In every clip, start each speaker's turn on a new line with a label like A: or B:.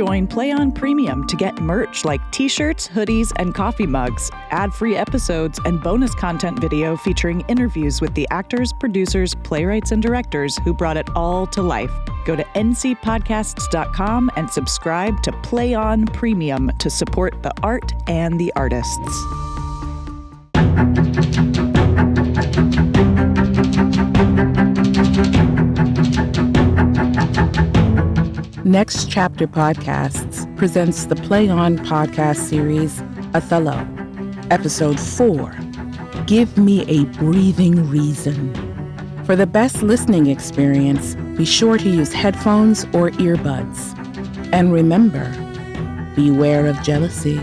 A: Join PlayOn Premium to get merch like t shirts, hoodies, and coffee mugs, ad free episodes, and bonus content video featuring interviews with the actors, producers, playwrights, and directors who brought it all to life. Go to ncpodcasts.com and subscribe to Play On Premium to support the art and the artists.
B: Next Chapter Podcasts presents the Play On podcast series, Othello, Episode 4 Give Me a Breathing Reason. For the best listening experience, be sure to use headphones or earbuds. And remember, beware of jealousy.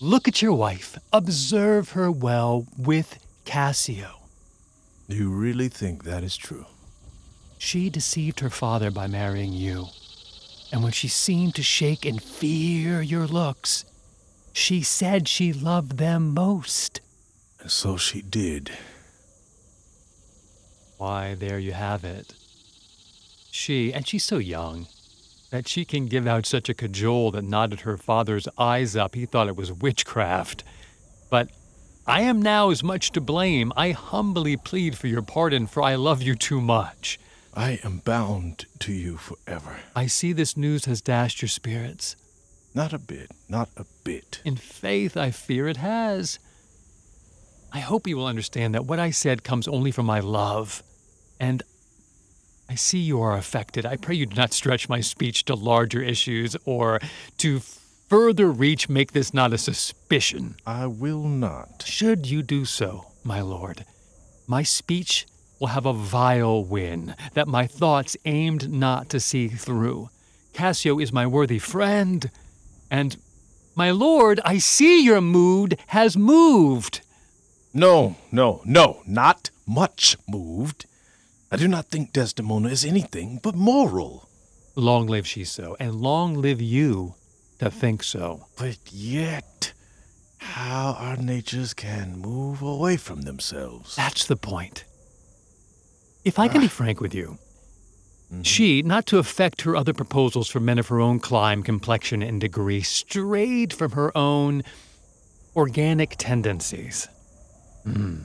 C: Look at your wife. Observe her well with Cassio.
D: You really think that is true?
C: She deceived her father by marrying you. And when she seemed to shake and fear your looks, she said she loved them most.
D: And so she did.
C: Why, there you have it. She, and she's so young, that she can give out such a cajole that knotted her father's eyes up. He thought it was witchcraft. But I am now as much to blame. I humbly plead for your pardon, for I love you too much.
D: I am bound to you forever.
C: I see this news has dashed your spirits.
D: Not a bit, not a bit.
C: In faith, I fear it has. I hope you will understand that what I said comes only from my love. And I see you are affected. I pray you do not stretch my speech to larger issues or to further reach make this not a suspicion.
D: I will not.
C: Should you do so, my lord, my speech will have a vile win that my thoughts aimed not to see through. Cassio is my worthy friend, and my lord, I see your mood has moved.
D: No, no, no, not much moved. I do not think Desdemona is anything but moral.
C: Long live she so, and long live you to think so.
D: But yet, how our natures can move away from themselves.
C: That's the point. If I can be frank with you, mm-hmm. she, not to affect her other proposals for men of her own clime, complexion, and degree, strayed from her own organic tendencies. Hmm.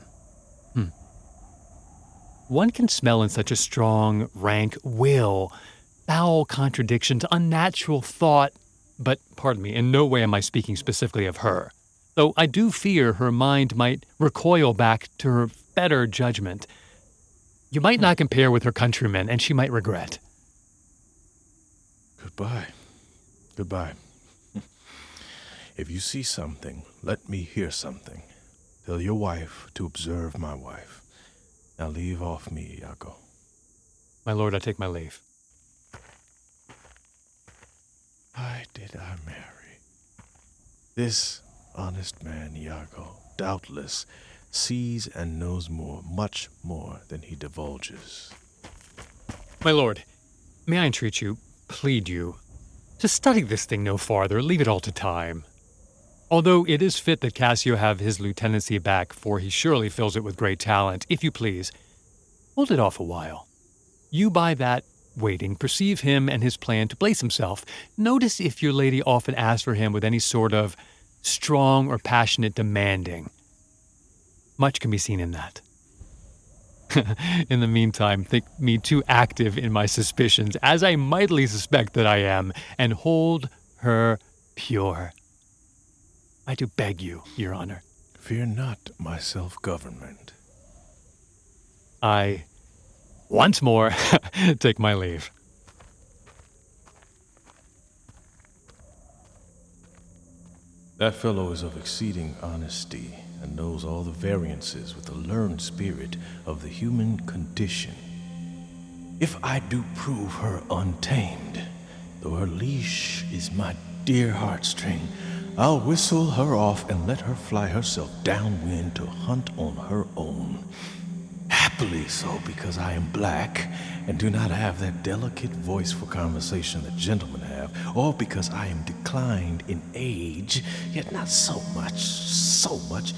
C: Hmm. One can smell in such a strong, rank will, foul contradictions, unnatural thought, but pardon me, in no way am I speaking specifically of her. Though I do fear her mind might recoil back to her better judgment. You might not compare with her countrymen, and she might regret.
D: Goodbye. Goodbye. if you see something, let me hear something. Tell your wife to observe my wife. Now leave off me, Iago.
C: My lord, I take my leave.
D: Why did I marry? This honest man, Iago, doubtless sees and knows more, much more than he divulges.
C: My lord, may I entreat you, plead you, to study this thing no farther, leave it all to time. Although it is fit that Cassio have his lieutenancy back, for he surely fills it with great talent, if you please, hold it off a while. You by that waiting perceive him and his plan to place himself. Notice if your lady often asks for him with any sort of strong or passionate demanding. Much can be seen in that. in the meantime, think me too active in my suspicions, as I mightily suspect that I am, and hold her pure. I do beg you, Your Honor.
D: Fear not my self government.
C: I once more take my leave.
D: That fellow is of exceeding honesty and knows all the variances with the learned spirit of the human condition. If I do prove her untamed, though her leash is my dear heartstring, I'll whistle her off and let her fly herself downwind to hunt on her own. Happily so, because I am black and do not have that delicate voice for conversation that gentlemen have, or because I am declined in age, yet not so much, so much.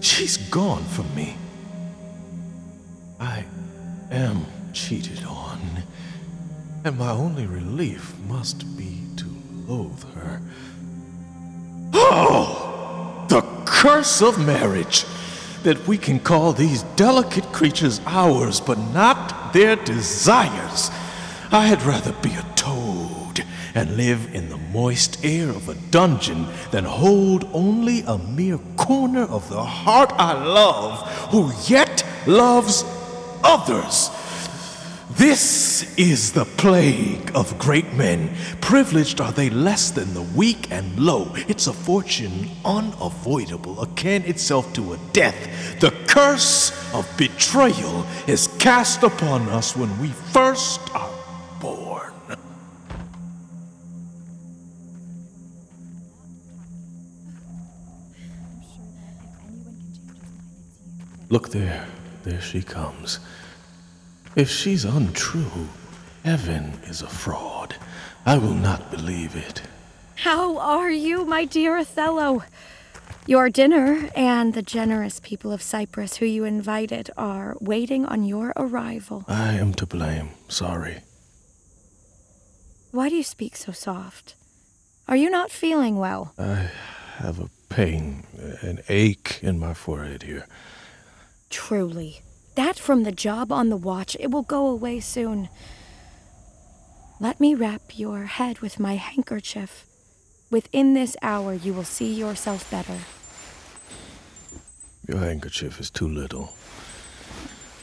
D: She's gone from me. I am cheated on, and my only relief must be to loathe her. Curse of marriage! That we can call these delicate creatures ours, but not their desires. I had rather be a toad and live in the moist air of a dungeon than hold only a mere corner of the heart I love, who yet loves others. This is the plague of great men. Privileged are they less than the weak and low. It's a fortune unavoidable, akin itself to a death. The curse of betrayal is cast upon us when we first are born. Look there, there she comes. If she's untrue, Evan is a fraud. I will not believe it.
E: How are you, my dear Othello? Your dinner and the generous people of Cyprus who you invited are waiting on your arrival.
D: I am to blame. Sorry.
E: Why do you speak so soft? Are you not feeling well?
D: I have a pain, an ache in my forehead here.
E: Truly. That from the job on the watch, it will go away soon. Let me wrap your head with my handkerchief. Within this hour, you will see yourself better.
D: Your handkerchief is too little.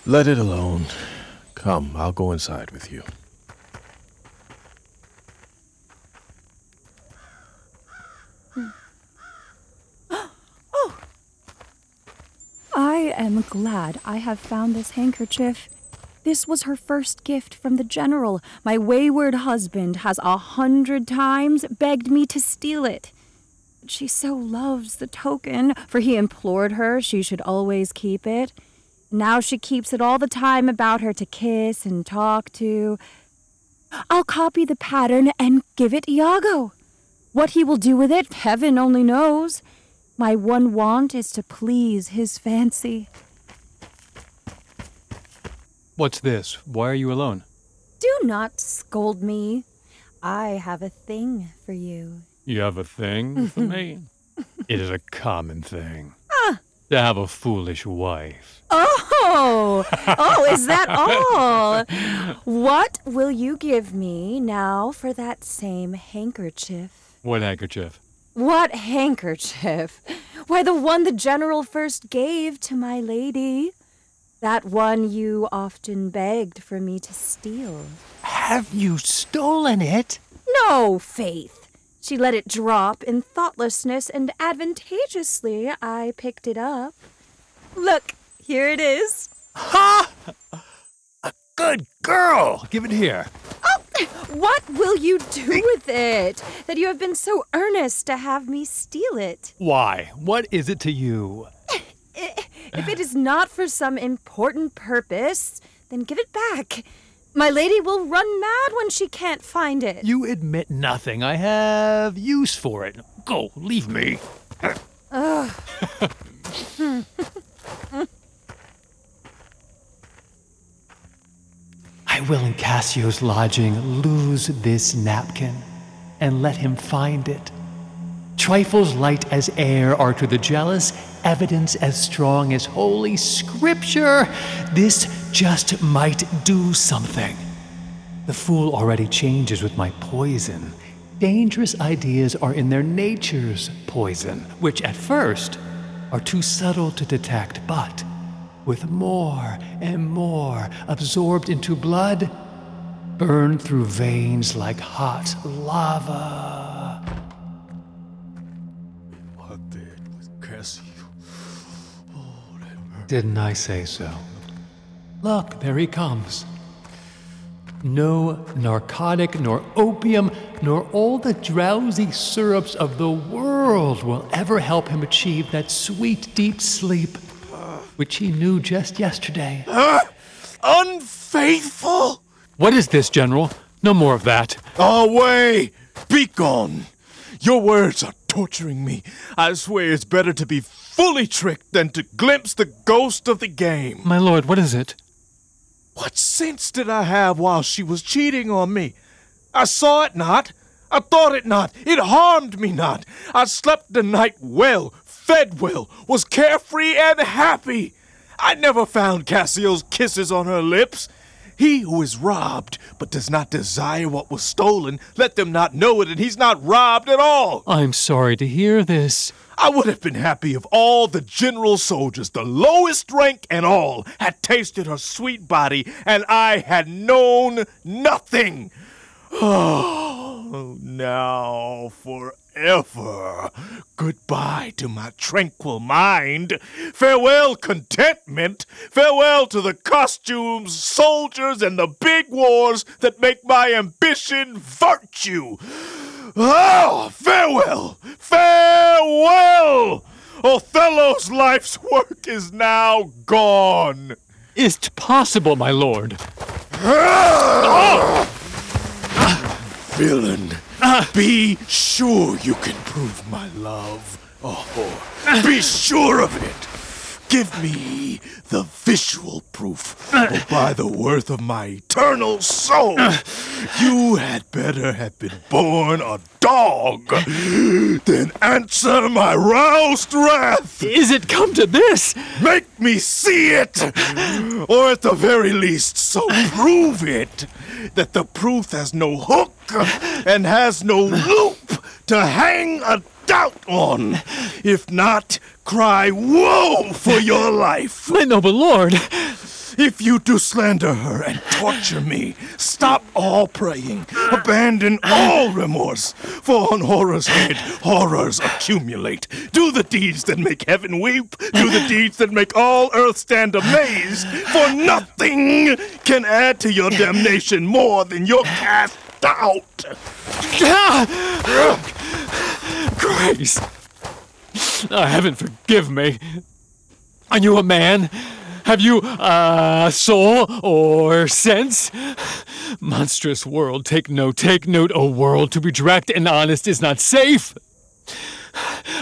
D: Let it alone. Come, I'll go inside with you.
F: I am glad I have found this handkerchief. This was her first gift from the general. My wayward husband has a hundred times begged me to steal it. She so loves the token, for he implored her she should always keep it. Now she keeps it all the time about her to kiss and talk to. I'll copy the pattern and give it Iago. What he will do with it, heaven only knows. My one want is to please his fancy.
C: What's this? Why are you alone?
F: Do not scold me. I have a thing for you.
C: You have a thing for me? It is a common thing. Ah! To have a foolish wife.
F: Oh, oh, is that all? What will you give me now for that same handkerchief?
C: What handkerchief?
F: What handkerchief? Why, the one the general first gave to my lady. That one you often begged for me to steal.
C: Have you stolen it?
F: No, Faith. She let it drop in thoughtlessness, and advantageously I picked it up. Look, here it is.
C: Ha! A good girl! Give it here.
F: What will you do with it? That you have been so earnest to have me steal it?
C: Why? What is it to you?
F: If it is not for some important purpose, then give it back. My lady will run mad when she can't find it.
C: You admit nothing. I have use for it. Go, leave me. I will in Cassio's lodging lose this napkin and let him find it. Trifles light as air are to the jealous evidence as strong as holy scripture. This just might do something. The fool already changes with my poison. Dangerous ideas are in their natures poison, which at first are too subtle to detect, but with more and more absorbed into blood, burn through veins like hot lava.
D: With Cassio?
C: Oh, Didn't I say so? Look, there he comes. No narcotic, nor opium, nor all the drowsy syrups of the world will ever help him achieve that sweet, deep sleep which he knew just yesterday.
D: Unfaithful?
C: What is this, General? No more of that.
D: Away! Be gone! Your words are torturing me. I swear it's better to be fully tricked than to glimpse the ghost of the game.
C: My lord, what is it?
D: What sense did I have while she was cheating on me? I saw it not. I thought it not. It harmed me not. I slept the night well, fed well, was carefree and happy. I never found Cassio's kisses on her lips. He who is robbed but does not desire what was stolen, let them not know it, and he's not robbed at all.
C: I'm sorry to hear this.
D: I would have been happy if all the general soldiers, the lowest rank and all, had tasted her sweet body, and I had known nothing. Oh, now forever. Goodbye to my tranquil mind. Farewell, contentment. Farewell to the costumes, soldiers, and the big wars that make my ambition virtue. Oh, farewell! Farewell! Othello's life's work is now gone.
C: Is't possible, my lord? Ah! Ah!
D: Villain, be sure you can prove my love. Oh, be sure of it. Give me the visual proof, or by the worth of my eternal soul, you had better have been born a dog than answer my roused wrath.
C: Is it come to this?
D: Make me see it! Or at the very least, so prove it that the proof has no hook and has no loop to hang a doubt on. If not, cry woe for your life.
C: My noble lord!
D: If you do slander her and torture me, stop all praying, abandon all remorse, for on horror's head horrors accumulate. Do the deeds that make heaven weep, do the deeds that make all earth stand amazed, for nothing can add to your damnation more than your cast out. Ah!
C: Grace! Oh, heaven forgive me. Are you a man? Have you a soul or sense? Monstrous world, take note, take note, O world. To be direct and honest is not safe.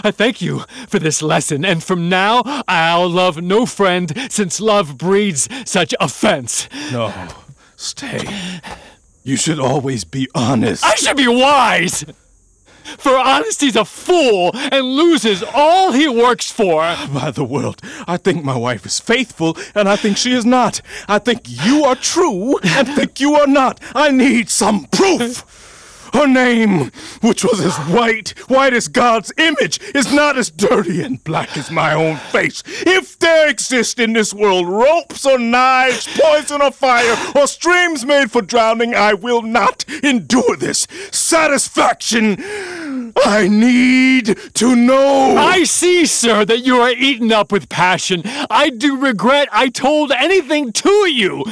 C: I thank you for this lesson, and from now I'll love no friend, since love breeds such offense.
D: No, stay. You should always be honest.
C: I should be wise! For honesty's a fool and loses all he works for.
D: By the world, I think my wife is faithful, and I think she is not. I think you are true, and think you are not. I need some proof. Her name, which was as white, white as God's image, is not as dirty and black as my own face. If there exist in this world ropes or knives, poison or fire, or streams made for drowning, I will not endure this. Satisfaction, I need to know.
C: I see, sir, that you are eaten up with passion. I do regret I told anything to you.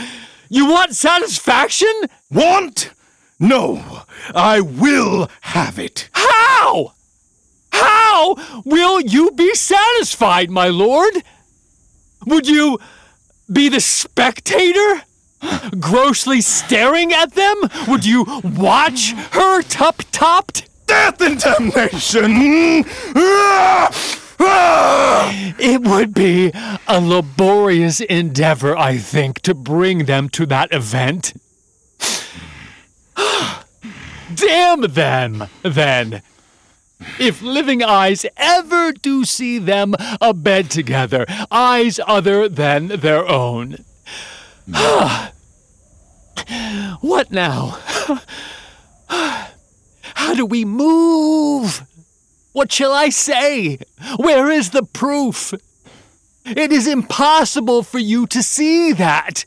C: You want satisfaction?
D: Want? No, I will have it.
C: How? How will you be satisfied, my lord? Would you be the spectator? Grossly staring at them? Would you watch her tup topped?
D: Death and damnation!
C: It would be a laborious endeavor, I think, to bring them to that event. Damn them, then. If living eyes ever do see them abed together, eyes other than their own. what now? How do we move? What shall I say? Where is the proof? It is impossible for you to see that.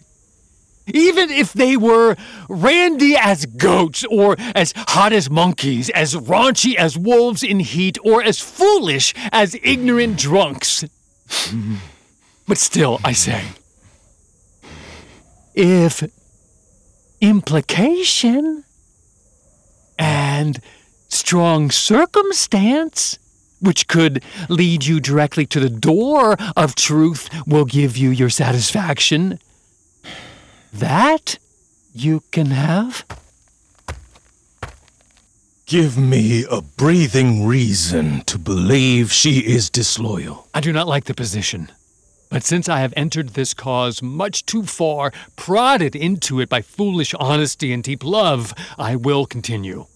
C: Even if they were randy as goats, or as hot as monkeys, as raunchy as wolves in heat, or as foolish as ignorant drunks. But still, I say, if implication and strong circumstance, which could lead you directly to the door of truth, will give you your satisfaction, that you can have?
D: Give me a breathing reason to believe she is disloyal.
C: I do not like the position. But since I have entered this cause much too far, prodded into it by foolish honesty and deep love, I will continue.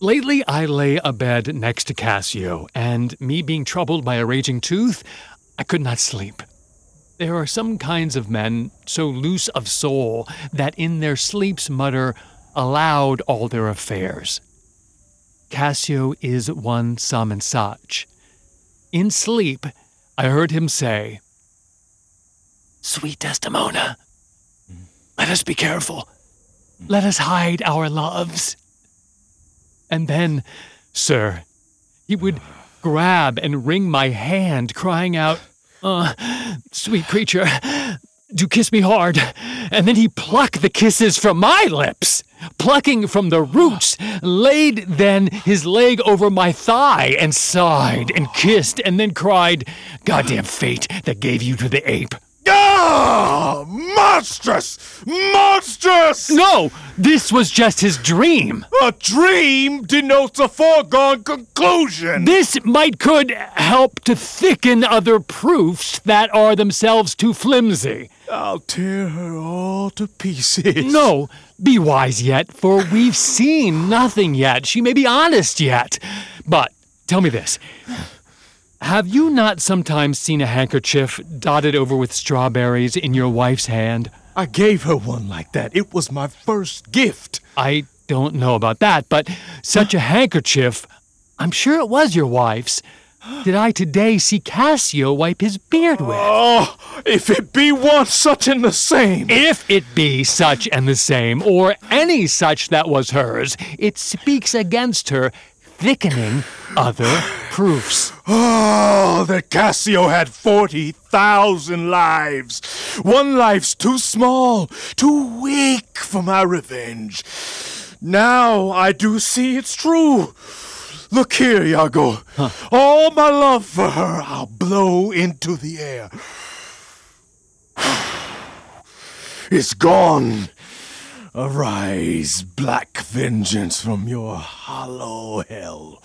C: Lately, I lay abed next to Cassio, and me being troubled by a raging tooth, I could not sleep. There are some kinds of men so loose of soul that in their sleeps mutter aloud all their affairs. Cassio is one such. In sleep, I heard him say, Sweet Desdemona, let us be careful. Let us hide our loves. And then, sir, he would grab and wring my hand, crying out, uh, sweet creature, do kiss me hard. And then he plucked the kisses from my lips, plucking from the roots, laid then his leg over my thigh and sighed and kissed and then cried, Goddamn fate that gave you to the ape.
D: Ah! Monstrous! Monstrous!
C: No, this was just his dream.
D: A dream denotes a foregone conclusion.
C: This might could help to thicken other proofs that are themselves too flimsy.
D: I'll tear her all to pieces.
C: No, be wise yet, for we've seen nothing yet. She may be honest yet. But tell me this. Have you not sometimes seen a handkerchief dotted over with strawberries in your wife's hand?
D: I gave her one like that. It was my first gift.
C: I don't know about that, but such a handkerchief, I'm sure it was your wife's. Did I today see Cassio wipe his beard with?
D: Oh, if it be one such and the same.
C: If it be such and the same, or any such that was hers, it speaks against her, thickening other proofs.
D: Oh, that Cassio had 40,000 lives. One life's too small, too weak for my revenge. Now I do see it's true. Look here, Iago. All my love for her I'll blow into the air. It's gone. Arise, black vengeance from your hollow hell.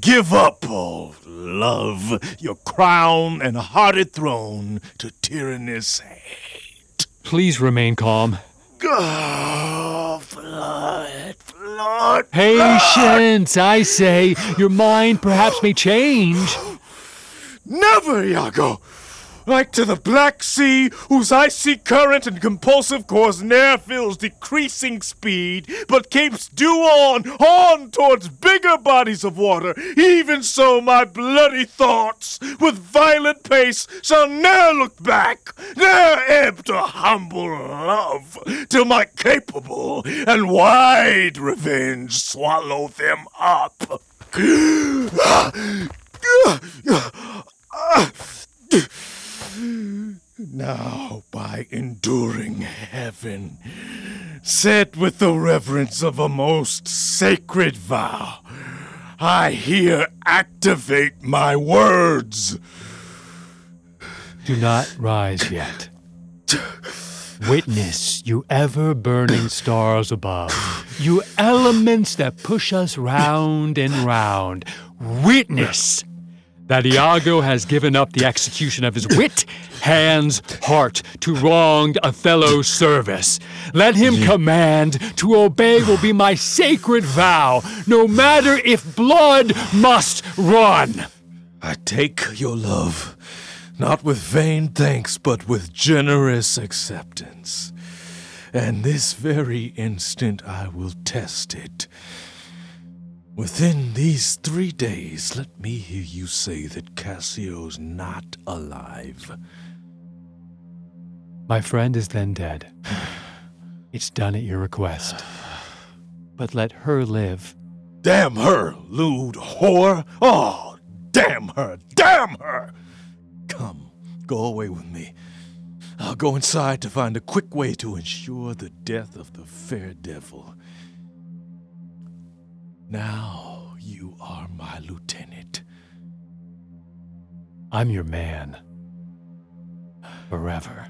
D: Give up all love, your crown and hearted throne to tyrannous hate.
C: Please remain calm.
D: Oh, blood, blood.
C: Patience, I say. Your mind perhaps may change.
D: Never, Iago! Like to the Black Sea, whose icy current and compulsive course ne'er feels decreasing speed, but keeps due on, on towards bigger bodies of water, even so my bloody thoughts, with violent pace, shall ne'er look back, ne'er ebb to humble love, till my capable and wide revenge swallow them up. Ah, ah, ah, Now, by enduring heaven, set with the reverence of a most sacred vow, I here activate my words.
C: Do not rise yet. Witness, you ever burning stars above, you elements that push us round and round. Witness that Iago has given up the execution of his wit, hands, heart to wronged Othello's service. Let him command, to obey will be my sacred vow, no matter if blood must run.
D: I take your love, not with vain thanks, but with generous acceptance. And this very instant I will test it. Within these three days, let me hear you say that Cassio's not alive.
C: My friend is then dead. It's done at your request. But let her live.
D: Damn her, lewd whore! Oh, damn her! Damn her! Come, go away with me. I'll go inside to find a quick way to ensure the death of the fair devil. Now you are my lieutenant.
C: I'm your man. Forever.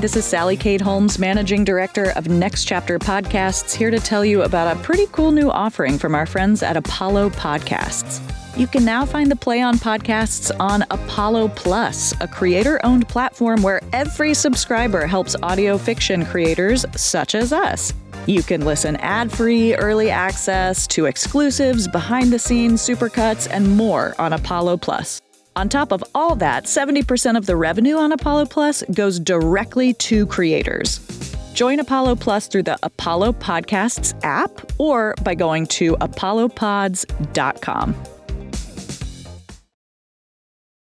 A: This is Sallycade Holmes, Managing Director of Next Chapter Podcasts, here to tell you about a pretty cool new offering from our friends at Apollo Podcasts. You can now find the Play On podcasts on Apollo Plus, a creator owned platform where every subscriber helps audio fiction creators such as us. You can listen ad free, early access to exclusives, behind the scenes, supercuts, and more on Apollo Plus. On top of all that, 70% of the revenue on Apollo Plus goes directly to creators. Join Apollo Plus through the Apollo Podcasts app or by going to apollopods.com.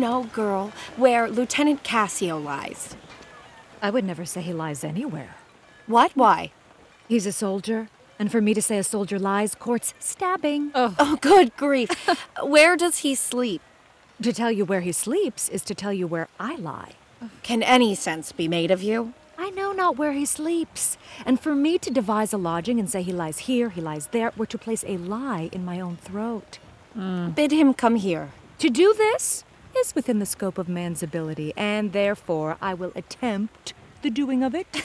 E: Know, girl, where Lieutenant Cassio lies?
G: I would never say he lies anywhere.
E: What? Why?
G: He's a soldier, and for me to say a soldier lies courts stabbing.
E: Oh, good grief. where does he sleep?
G: To tell you where he sleeps is to tell you where I lie.
E: Can any sense be made of you?
G: I know not where he sleeps. And for me to devise a lodging and say he lies here, he lies there, were to place a lie in my own throat.
E: Bid him come here.
G: To do this is within the scope of man's ability, and therefore I will attempt the doing of it.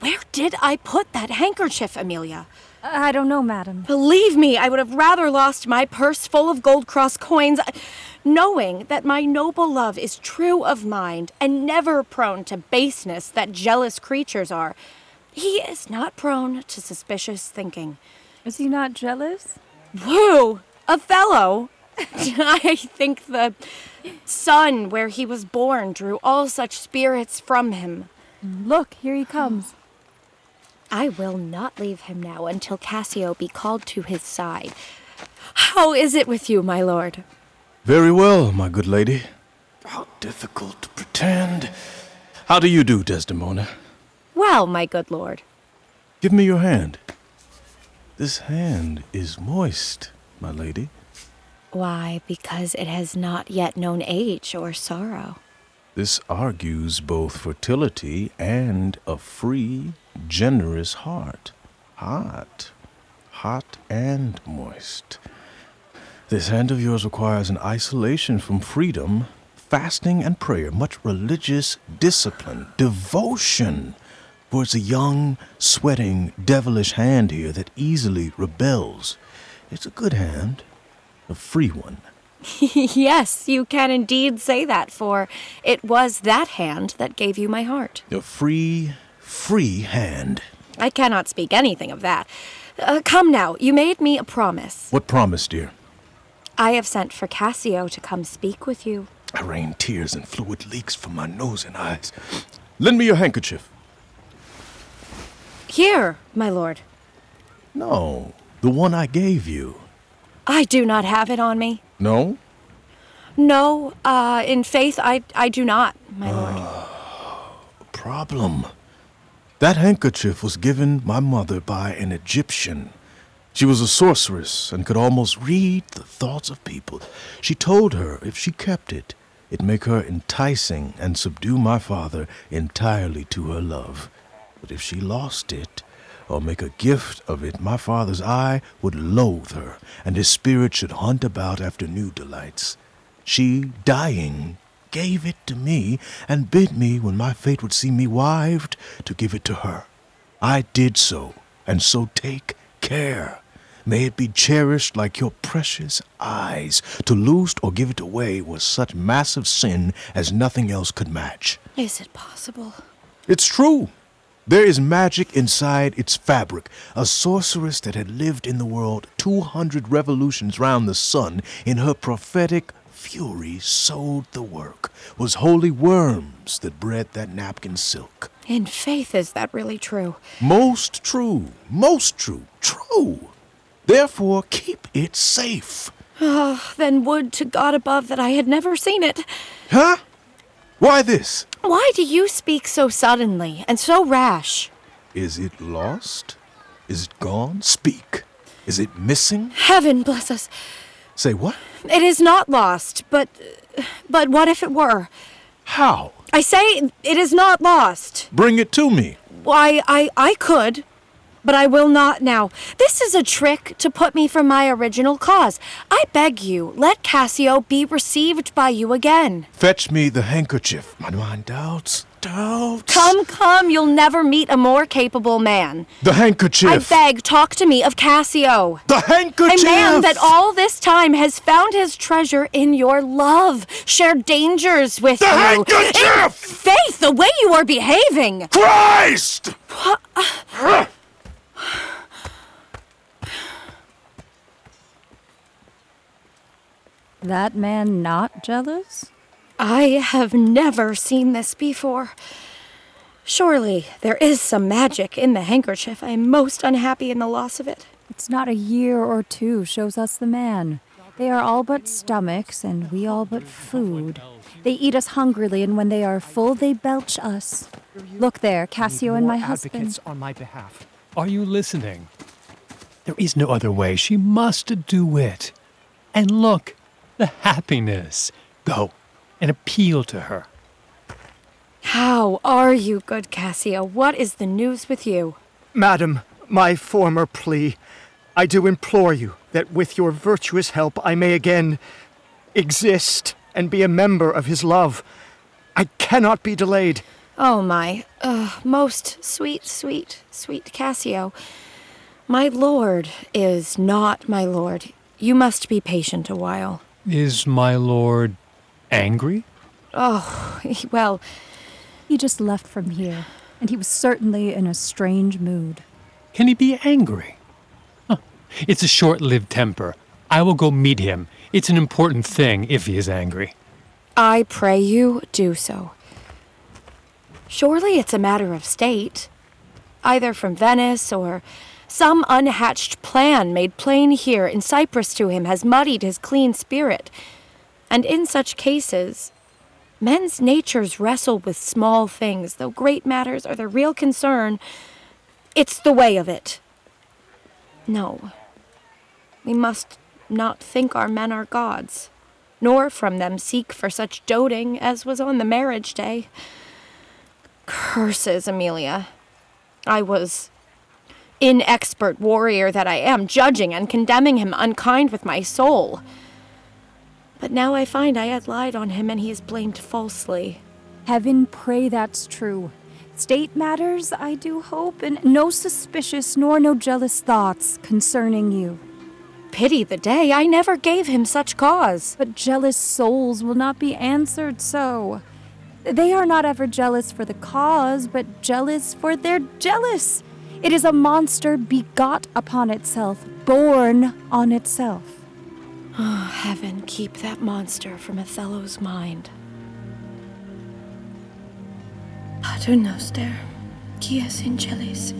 E: Where did I put that handkerchief, Emilia?
G: Uh, I don't know, madam.
E: Believe me, I would have rather lost my purse full of gold cross coins, knowing that my noble love is true of mind and never prone to baseness that jealous creatures are. He is not prone to suspicious thinking.
F: Is he not jealous?
E: Whoa! Othello! I think the sun where he was born drew all such spirits from him.
F: Look, here he comes.
E: I will not leave him now until Cassio be called to his side. How is it with you, my lord?
D: Very well, my good lady. How difficult to pretend. How do you do, Desdemona?
E: Well, my good lord.
D: Give me your hand. This hand is moist, my lady.
E: Why, because it has not yet known age or sorrow.
D: This argues both fertility and a free, generous heart. Hot. Hot and moist. This hand of yours requires an isolation from freedom, fasting and prayer, much religious discipline, devotion. For it's a young, sweating, devilish hand here that easily rebels. It's a good hand, a free one.
E: yes, you can indeed say that, for it was that hand that gave you my heart.
D: A free, free hand.
E: I cannot speak anything of that. Uh, come now, you made me a promise.
D: What promise, dear?
E: I have sent for Cassio to come speak with you.
D: I rain tears and fluid leaks from my nose and eyes. Lend me your handkerchief.
E: Here, my lord.
D: No, the one I gave you.
E: I do not have it on me.
D: No?
E: No, uh, in faith, I, I do not, my lord.
D: Problem. That handkerchief was given my mother by an Egyptian. She was a sorceress and could almost read the thoughts of people. She told her if she kept it, it'd make her enticing and subdue my father entirely to her love. But if she lost it, or make a gift of it, my father's eye would loathe her, and his spirit should hunt about after new delights. She, dying, gave it to me, and bid me, when my fate would see me wived, to give it to her. I did so, and so take care. May it be cherished like your precious eyes. To lose or give it away was such massive sin as nothing else could match.
E: Is it possible?
D: It's true. There is magic inside its fabric. A sorceress that had lived in the world 200 revolutions round the sun, in her prophetic fury sewed the work, was holy worms that bred that napkin silk.
E: In faith, is that really true?
D: Most true, most true, true. Therefore, keep it safe.
E: Ah, then would to God above that I had never seen it.
D: Huh? Why this?
E: Why do you speak so suddenly and so rash?
D: Is it lost? Is it gone? Speak. Is it missing?
E: Heaven bless us.
D: Say what?
E: It is not lost, but. But what if it were?
D: How?
E: I say it is not lost.
D: Bring it to me.
E: Why, I, I could, but I will not now. This is a trick to put me from my original cause. I beg you, let Cassio be received by you again.
D: Fetch me the handkerchief. My mind doubts, doubts.
E: Come, come, you'll never meet a more capable man.
D: The handkerchief.
E: I beg, talk to me of Cassio.
D: The handkerchief!
E: A man that all this time has found his treasure in your love, shared dangers with
D: The
E: you.
D: handkerchief!
E: In faith, the way you are behaving.
D: Christ!
F: Uh, That man not jealous?
E: I have never seen this before. Surely there is some magic in the handkerchief. I am most unhappy in the loss of it.
F: It's not a year or two shows us the man. They are all but stomachs, and we all but food. They eat us hungrily, and when they are full, they belch us. Look there, Cassio and my husband.
C: advocates on my behalf. Are you listening? There is no other way. She must do it. And look, the happiness. Go and appeal to her.
E: How are you, good Cassio? What is the news with you?
H: Madam, my former plea, I do implore you that with your virtuous help I may again exist and be a member of his love. I cannot be delayed.
E: Oh, my, uh, most sweet, sweet, sweet Cassio. My lord is not my lord. You must be patient a while.
C: Is my lord angry?
E: Oh, well,
F: He just left from here, and he was certainly in a strange mood.
C: Can he be angry? Huh. It's a short lived temper. I will go meet him. It's an important thing if he is angry.
E: I pray you do so. Surely it's a matter of state, either from Venice or some unhatched plan made plain here in Cyprus to him has muddied his clean spirit. And in such cases, men's natures wrestle with small things, though great matters are their real concern. It's the way of it. No. We must not think our men are gods, nor from them seek for such doting as was on the marriage day. Curses, Emilia. I was inexpert warrior that I am, judging and condemning him unkind with my soul. But now I find I had lied on him and he is blamed falsely.
F: Heaven pray that's true. State matters, I do hope, and no suspicious nor no jealous thoughts concerning you.
E: Pity the day, I never gave him such cause.
F: But jealous souls will not be answered so. They are not ever jealous for the cause, but jealous for their jealous. It is a monster begot upon itself, born on itself.
E: Oh, heaven keep that monster from Othello's mind. Pater noster, quies in celis,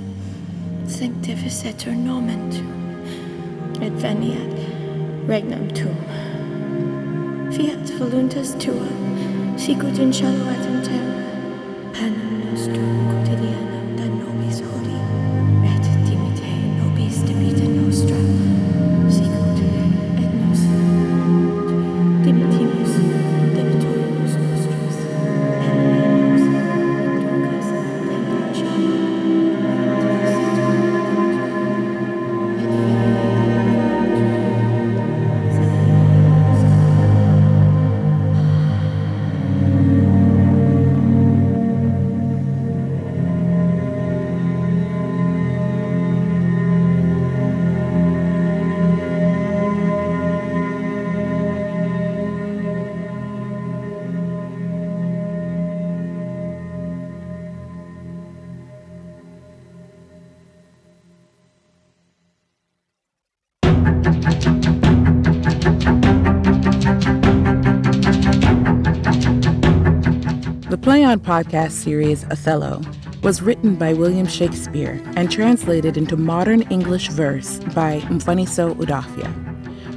E: sanctificetur nomen tuum, et veniat regnum tuum. Fiat voluntas tua, sicut in cielo et in panem nostrum
B: The Play On podcast series, Othello, was written by William Shakespeare and translated into modern English verse by Mfoniso Udofia.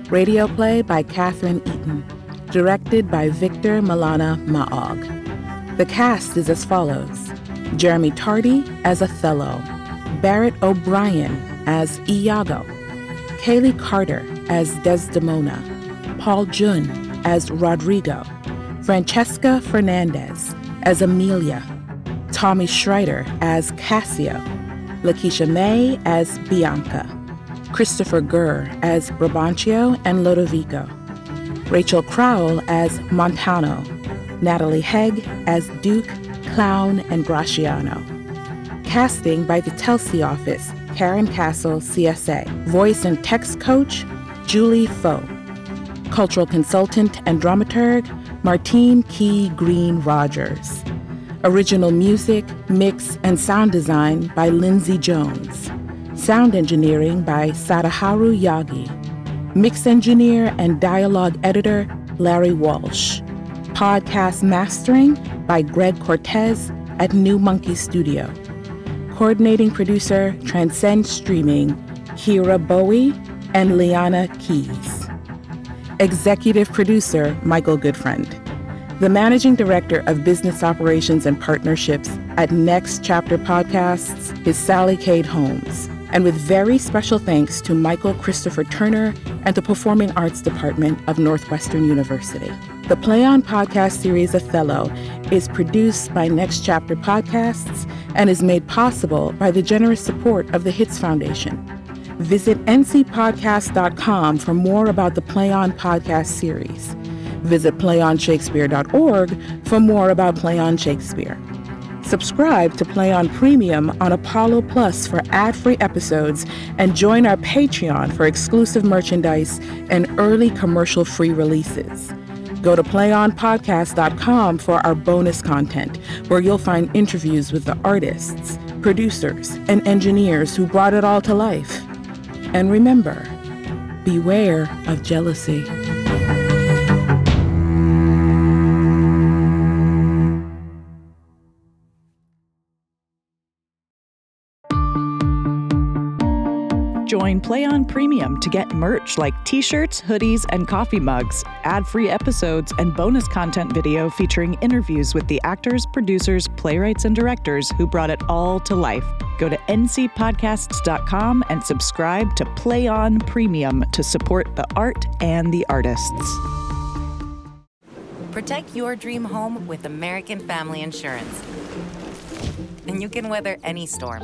B: Radio play by Catherine Eaton. Directed by Victor Malana Maog. The cast is as follows Jeremy Tardy as Othello, Barret O'Brien as Iago, Kayli Carter as Desdemona, Paul Juhn as Roderigo, Francesca Fernandez as Emilia, Tommy Shrider as Cassio, Lakisha May as Bianca, Christopher Gurr as Brabantio and Lodovico, Rachel Crowl as Montano, Natalie Hegg as Duke, Clown, and Gratiano. Casting by the Telsey office, Karyn Casl, CSA. Voice and text coach, Julie Foh. Cultural consultant and dramaturg, Martine Kei Green-Rogers. Original music, mix, and sound design by Lindsay Jones. Sound engineering by Sadaharu Yagi. Mix engineer and dialogue editor, Larry Walsh. Podcast mastering by Greg Cortez at New Monkey Studio. Coordinating producer, Transcend Streaming, Kyra Bowie and Leanna Keyes. Executive producer, Michael Goodfriend. The managing director of business operations and partnerships at Next Chapter Podcasts is Sallycade Holmes. And with very special thanks to Michael Christopher Turner and the Performing Arts Department of Northwestern University. The Play On podcast series Othello is produced by Next Chapter Podcasts and is made possible by the generous support of the Hitz Foundation. Visit ncpodcast.com for more about the Play On podcast series. Visit playonshakespeare.org for more about Play On Shakespeare. Subscribe to Play On Premium on Apollo Plus for ad free episodes and join our Patreon for exclusive merchandise and early commercial free releases. Go to playonpodcast.com for our bonus content, where you'll find interviews with the artists, producers, and engineers who brought it all to life. And remember, beware of jealousy.
A: Join Play On Premium to get merch like t shirts, hoodies, and coffee mugs, ad free episodes, and bonus content video featuring interviews with the actors, producers, playwrights, and directors who brought it all to life. Go to ncpodcasts.com and subscribe to Play On Premium to support the art and the artists.
I: Protect your dream home with American Family Insurance. And you can weather any storm.